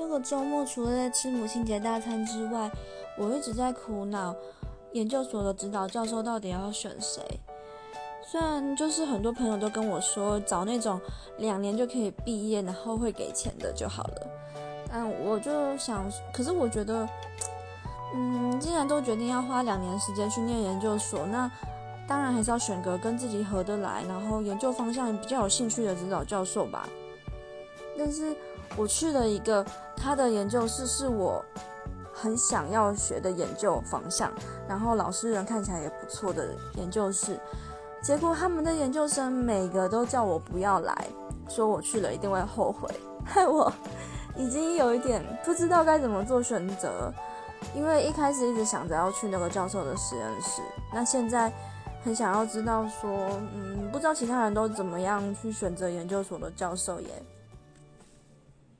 这个周末除了在吃母亲节大餐之外，我一直在苦恼研究所的指导教授到底要选谁。虽然就是很多朋友都跟我说找那种两年就可以毕业，然后会给钱的就好了，但我就想，可是我觉得，嗯，既然都决定要花两年时间去念研究所，那当然还是要选个跟自己合得来，然后研究方向比较有兴趣的指导教授吧。但是我去了一个他的研究室，是我很想要学的研究方向，然后老师人看起来也不错的研究室。结果他们的研究生每个都叫我不要来，说我去了一定会后悔，害我已经有一点不知道该怎么做选择。因为一开始一直想着要去那个教授的实验室，那现在很想要知道说，嗯，不知道其他人都怎么样去选择研究所的教授耶。